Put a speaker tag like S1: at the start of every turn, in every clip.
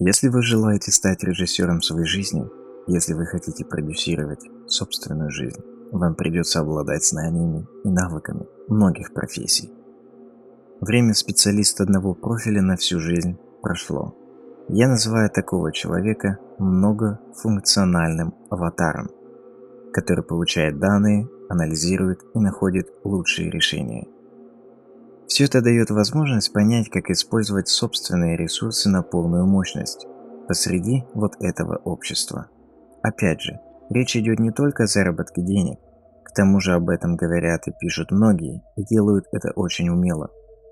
S1: Если вы желаете стать режиссером своей жизни, если вы хотите продюсировать собственную жизнь, вам придется обладать знаниями и навыками многих профессий. Время специалиста одного профиля на всю жизнь прошло. Я называю такого человека многофункциональным аватаром, который получает данные, анализирует и находит лучшие решения – все это дает возможность понять, как использовать собственные ресурсы на полную мощность посреди вот этого общества. Опять же, речь идет не только о заработке денег, к тому же об этом говорят и пишут многие, и делают это очень умело.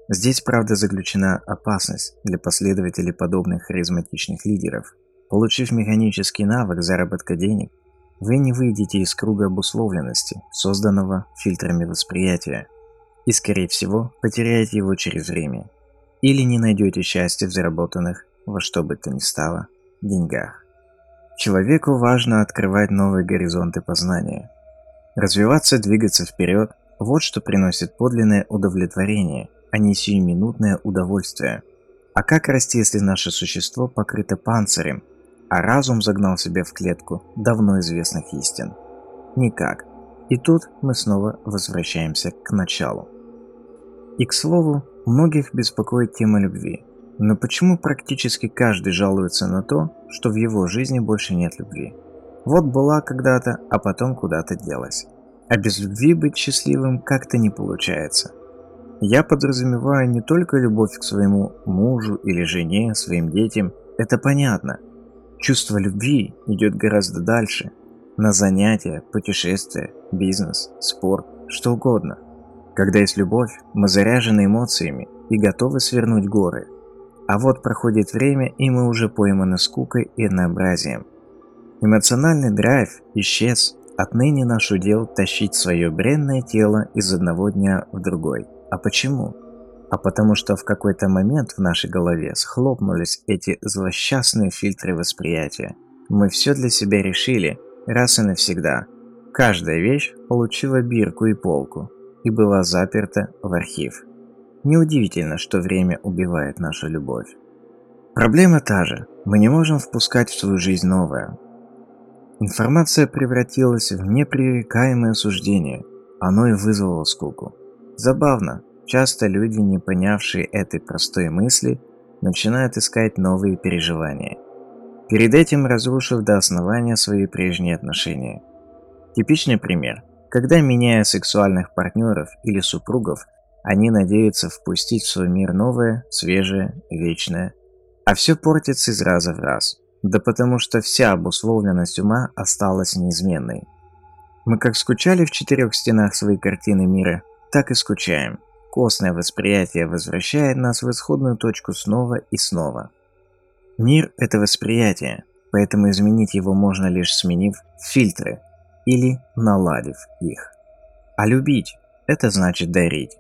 S1: Здесь, правда, заключена опасность для последователей подобных харизматичных лидеров. Получив механический навык заработка денег, вы не выйдете из круга обусловленности, созданного фильтрами восприятия, и, скорее всего, потеряете его через время. Или не найдете счастья в заработанных, во что бы то ни стало, деньгах. Человеку важно открывать новые горизонты познания. Развиваться, двигаться вперед – вот что приносит подлинное удовлетворение, а не сиюминутное удовольствие. А как расти, если наше существо покрыто панцирем, а разум загнал себя в клетку давно известных истин? Никак. И тут мы снова возвращаемся к началу. И к слову, многих беспокоит тема любви. Но почему практически каждый жалуется на то, что в его жизни больше нет любви? Вот была когда-то, а потом куда-то делась. А без любви быть счастливым как-то не получается. Я подразумеваю не только любовь к своему мужу или жене, своим детям, это понятно. Чувство любви идет гораздо дальше. На занятия, путешествия, бизнес, спорт, что угодно. Когда есть любовь, мы заряжены эмоциями и готовы свернуть горы. А вот проходит время, и мы уже пойманы скукой и однообразием. Эмоциональный драйв исчез. Отныне наш удел тащить свое бренное тело из одного дня в другой. А почему? А потому что в какой-то момент в нашей голове схлопнулись эти злосчастные фильтры восприятия. Мы все для себя решили, раз и навсегда. Каждая вещь получила бирку и полку, и была заперта в архив. Неудивительно, что время убивает нашу любовь. Проблема та же. Мы не можем впускать в свою жизнь новое. Информация превратилась в непререкаемое суждение. Оно и вызвало скуку. Забавно. Часто люди, не понявшие этой простой мысли, начинают искать новые переживания. Перед этим разрушив до основания свои прежние отношения. Типичный пример – когда, меняя сексуальных партнеров или супругов, они надеются впустить в свой мир новое, свежее, вечное. А все портится из раза в раз. Да потому что вся обусловленность ума осталась неизменной. Мы как скучали в четырех стенах своей картины мира, так и скучаем. Костное восприятие возвращает нас в исходную точку снова и снова. Мир – это восприятие, поэтому изменить его можно лишь сменив фильтры, или наладив их. А любить – это значит дарить.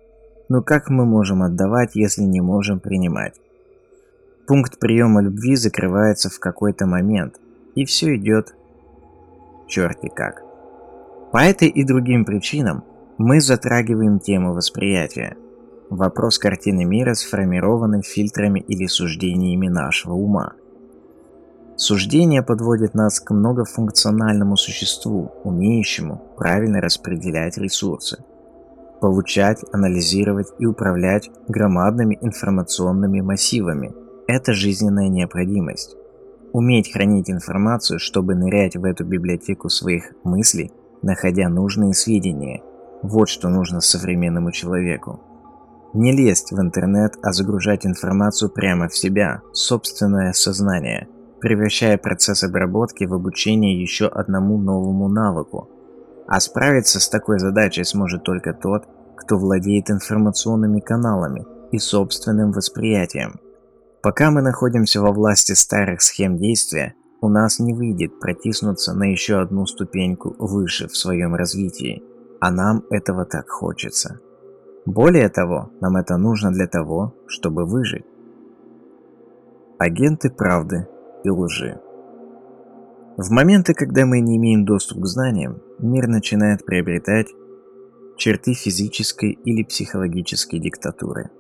S1: Но как мы можем отдавать, если не можем принимать? Пункт приема любви закрывается в какой-то момент, и все идет черти как. По этой и другим причинам мы затрагиваем тему восприятия. Вопрос картины мира сформированы фильтрами или суждениями нашего ума – Суждение подводит нас к многофункциональному существу, умеющему правильно распределять ресурсы, получать, анализировать и управлять громадными информационными массивами. Это жизненная необходимость. Уметь хранить информацию, чтобы нырять в эту библиотеку своих мыслей, находя нужные сведения. Вот что нужно современному человеку. Не лезть в интернет, а загружать информацию прямо в себя, собственное сознание – превращая процесс обработки в обучение еще одному новому навыку. А справиться с такой задачей сможет только тот, кто владеет информационными каналами и собственным восприятием. Пока мы находимся во власти старых схем действия, у нас не выйдет протиснуться на еще одну ступеньку выше в своем развитии, а нам этого так хочется. Более того, нам это нужно для того, чтобы выжить. Агенты правды и лжи. В моменты, когда мы не имеем доступ к знаниям, мир начинает приобретать черты физической или психологической диктатуры.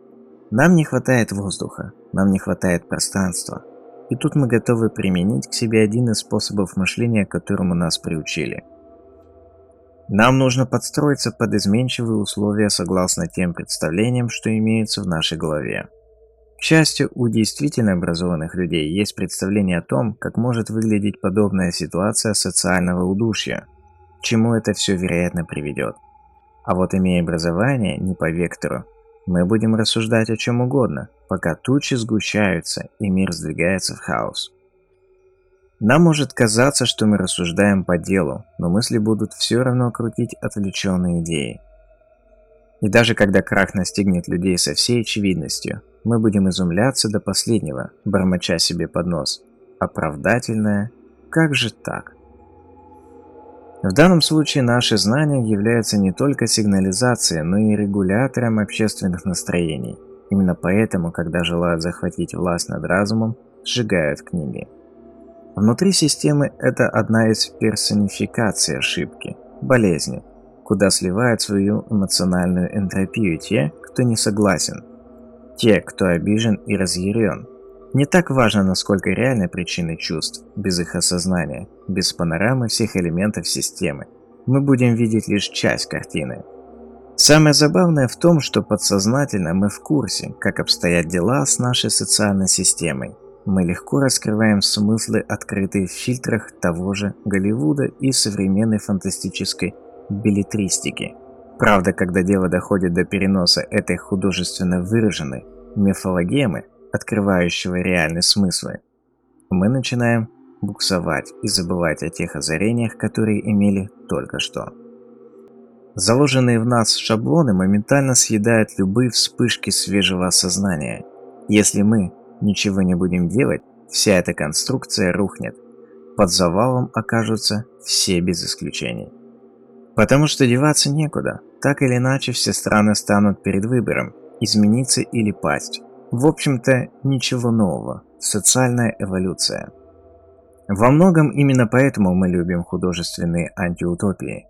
S1: Нам не хватает воздуха, нам не хватает пространства. И тут мы готовы применить к себе один из способов мышления, которому нас приучили. Нам нужно подстроиться под изменчивые условия согласно тем представлениям, что имеются в нашей голове. К счастью, у действительно образованных людей есть представление о том, как может выглядеть подобная ситуация социального удушья, к чему это все вероятно приведет. А вот имея образование не по вектору, мы будем рассуждать о чем угодно, пока тучи сгущаются и мир сдвигается в хаос. Нам может казаться, что мы рассуждаем по делу, но мысли будут все равно крутить отвлеченные идеи. И даже когда крах настигнет людей со всей очевидностью, мы будем изумляться до последнего, бормоча себе под нос. Оправдательное? Как же так? В данном случае наши знания являются не только сигнализацией, но и регулятором общественных настроений. Именно поэтому, когда желают захватить власть над разумом, сжигают книги. Внутри системы это одна из персонификаций ошибки, болезни, куда сливают свою эмоциональную энтропию те, кто не согласен, те, кто обижен и разъярен. Не так важно, насколько реальны причины чувств, без их осознания, без панорамы всех элементов системы. Мы будем видеть лишь часть картины. Самое забавное в том, что подсознательно мы в курсе, как обстоят дела с нашей социальной системой. Мы легко раскрываем смыслы, открытые в фильтрах того же Голливуда и современной фантастической билетристики. Правда, когда дело доходит до переноса этой художественно выраженной мифологемы, открывающего реальные смыслы, мы начинаем буксовать и забывать о тех озарениях, которые имели только что. Заложенные в нас шаблоны моментально съедают любые вспышки свежего осознания. Если мы ничего не будем делать, вся эта конструкция рухнет. Под завалом окажутся все без исключений. Потому что деваться некуда. Так или иначе, все страны станут перед выбором – измениться или пасть. В общем-то, ничего нового. Социальная эволюция. Во многом именно поэтому мы любим художественные антиутопии.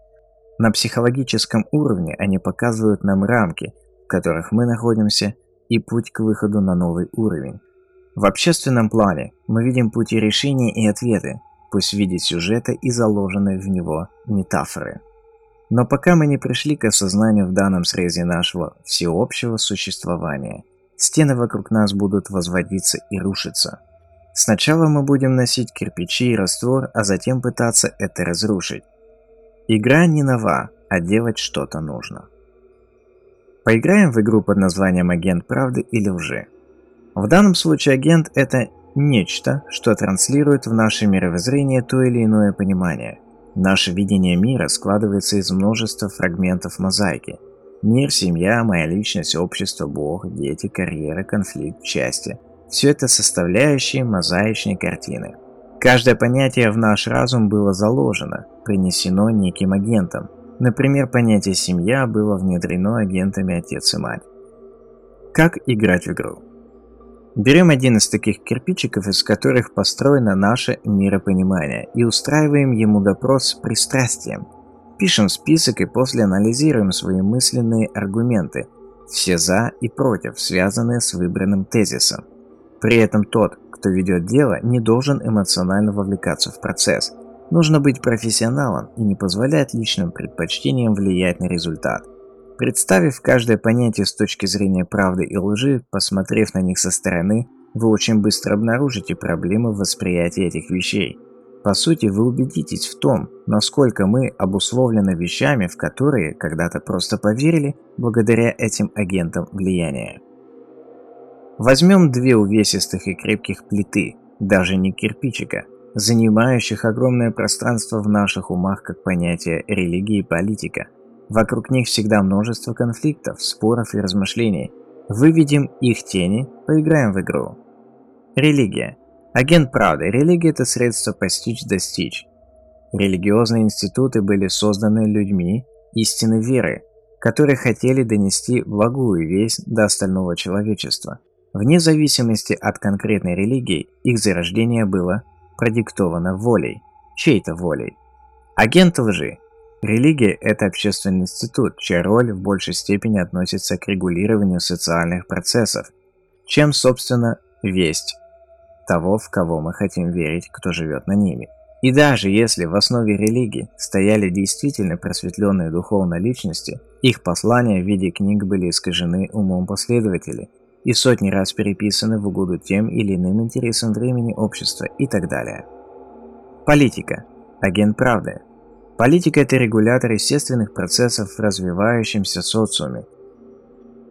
S1: На психологическом уровне они показывают нам рамки, в которых мы находимся, и путь к выходу на новый уровень. В общественном плане мы видим пути решения и ответы, пусть в виде сюжета и заложенные в него метафоры. Но пока мы не пришли к осознанию в данном срезе нашего всеобщего существования, стены вокруг нас будут возводиться и рушиться. Сначала мы будем носить кирпичи и раствор, а затем пытаться это разрушить. Игра не нова, а делать что-то нужно. Поиграем в игру под названием «Агент правды или лжи». В данном случае агент – это нечто, что транслирует в наше мировоззрение то или иное понимание – Наше видение мира складывается из множества фрагментов мозаики. Мир, семья, моя личность, общество, Бог, дети, карьера, конфликт, счастье. Все это составляющие мозаичной картины. Каждое понятие в наш разум было заложено, принесено неким агентом. Например, понятие «семья» было внедрено агентами отец и мать. Как играть в игру? Берем один из таких кирпичиков, из которых построено наше миропонимание, и устраиваем ему допрос с пристрастием. Пишем список и после анализируем свои мысленные аргументы, все за и против, связанные с выбранным тезисом. При этом тот, кто ведет дело, не должен эмоционально вовлекаться в процесс. Нужно быть профессионалом и не позволять личным предпочтениям влиять на результат. Представив каждое понятие с точки зрения правды и лжи, посмотрев на них со стороны, вы очень быстро обнаружите проблемы в восприятии этих вещей. По сути, вы убедитесь в том, насколько мы обусловлены вещами, в которые когда-то просто поверили благодаря этим агентам влияния. Возьмем две увесистых и крепких плиты, даже не кирпичика, занимающих огромное пространство в наших умах как понятие религии и политика – Вокруг них всегда множество конфликтов, споров и размышлений. Выведем их тени, поиграем в игру. Религия. Агент правды. Религия – это средство постичь-достичь. Религиозные институты были созданы людьми истины веры, которые хотели донести благую весть до остального человечества. Вне зависимости от конкретной религии, их зарождение было продиктовано волей, чьей-то волей. Агент лжи Религия – это общественный институт, чья роль в большей степени относится к регулированию социальных процессов, чем, собственно, весть. того, в кого мы хотим верить, кто живет на ними. И даже если в основе религии стояли действительно просветленные духовные личности, их послания в виде книг были искажены умом последователей и сотни раз переписаны в угоду тем или иным интересам времени общества и так далее. Политика. Агент правды. Политика – это регулятор естественных процессов в развивающемся социуме.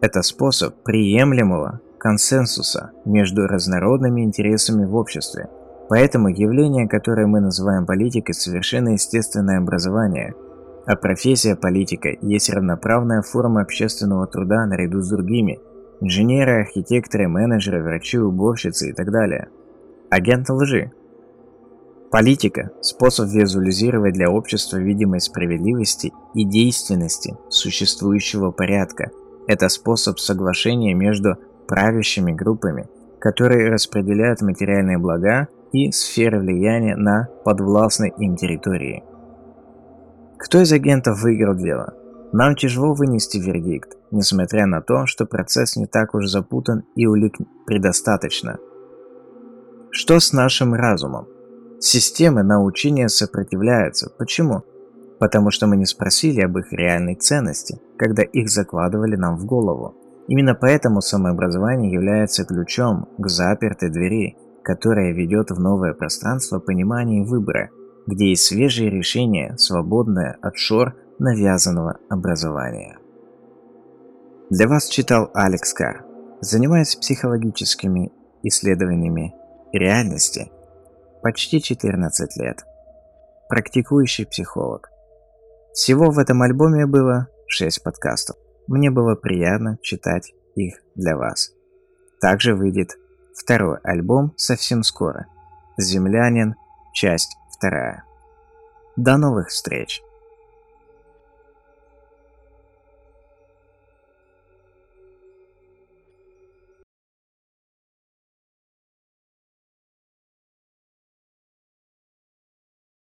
S1: Это способ приемлемого консенсуса между разнородными интересами в обществе. Поэтому явление, которое мы называем политикой, совершенно естественное образование, а профессия политика есть равноправная форма общественного труда наряду с другими – Инженеры, архитекторы, менеджеры, врачи, уборщицы и так далее. Агент лжи. Политика – способ визуализировать для общества видимость справедливости и действенности существующего порядка. Это способ соглашения между правящими группами, которые распределяют материальные блага и сферы влияния на подвластной им территории. Кто из агентов выиграл дело? Нам тяжело вынести вердикт, несмотря на то, что процесс не так уж запутан и улик предостаточно. Что с нашим разумом? Системы научения сопротивляются. Почему? Потому что мы не спросили об их реальной ценности, когда их закладывали нам в голову. Именно поэтому самообразование является ключом к запертой двери, которая ведет в новое пространство понимания и выбора, где есть свежие решения, свободное от шор навязанного образования. Для вас читал Алекс Кар. Занимаясь психологическими исследованиями реальности почти 14 лет. Практикующий психолог. Всего в этом альбоме было 6 подкастов. Мне было приятно читать их для вас. Также выйдет второй альбом совсем скоро. «Землянин. Часть вторая». До новых встреч!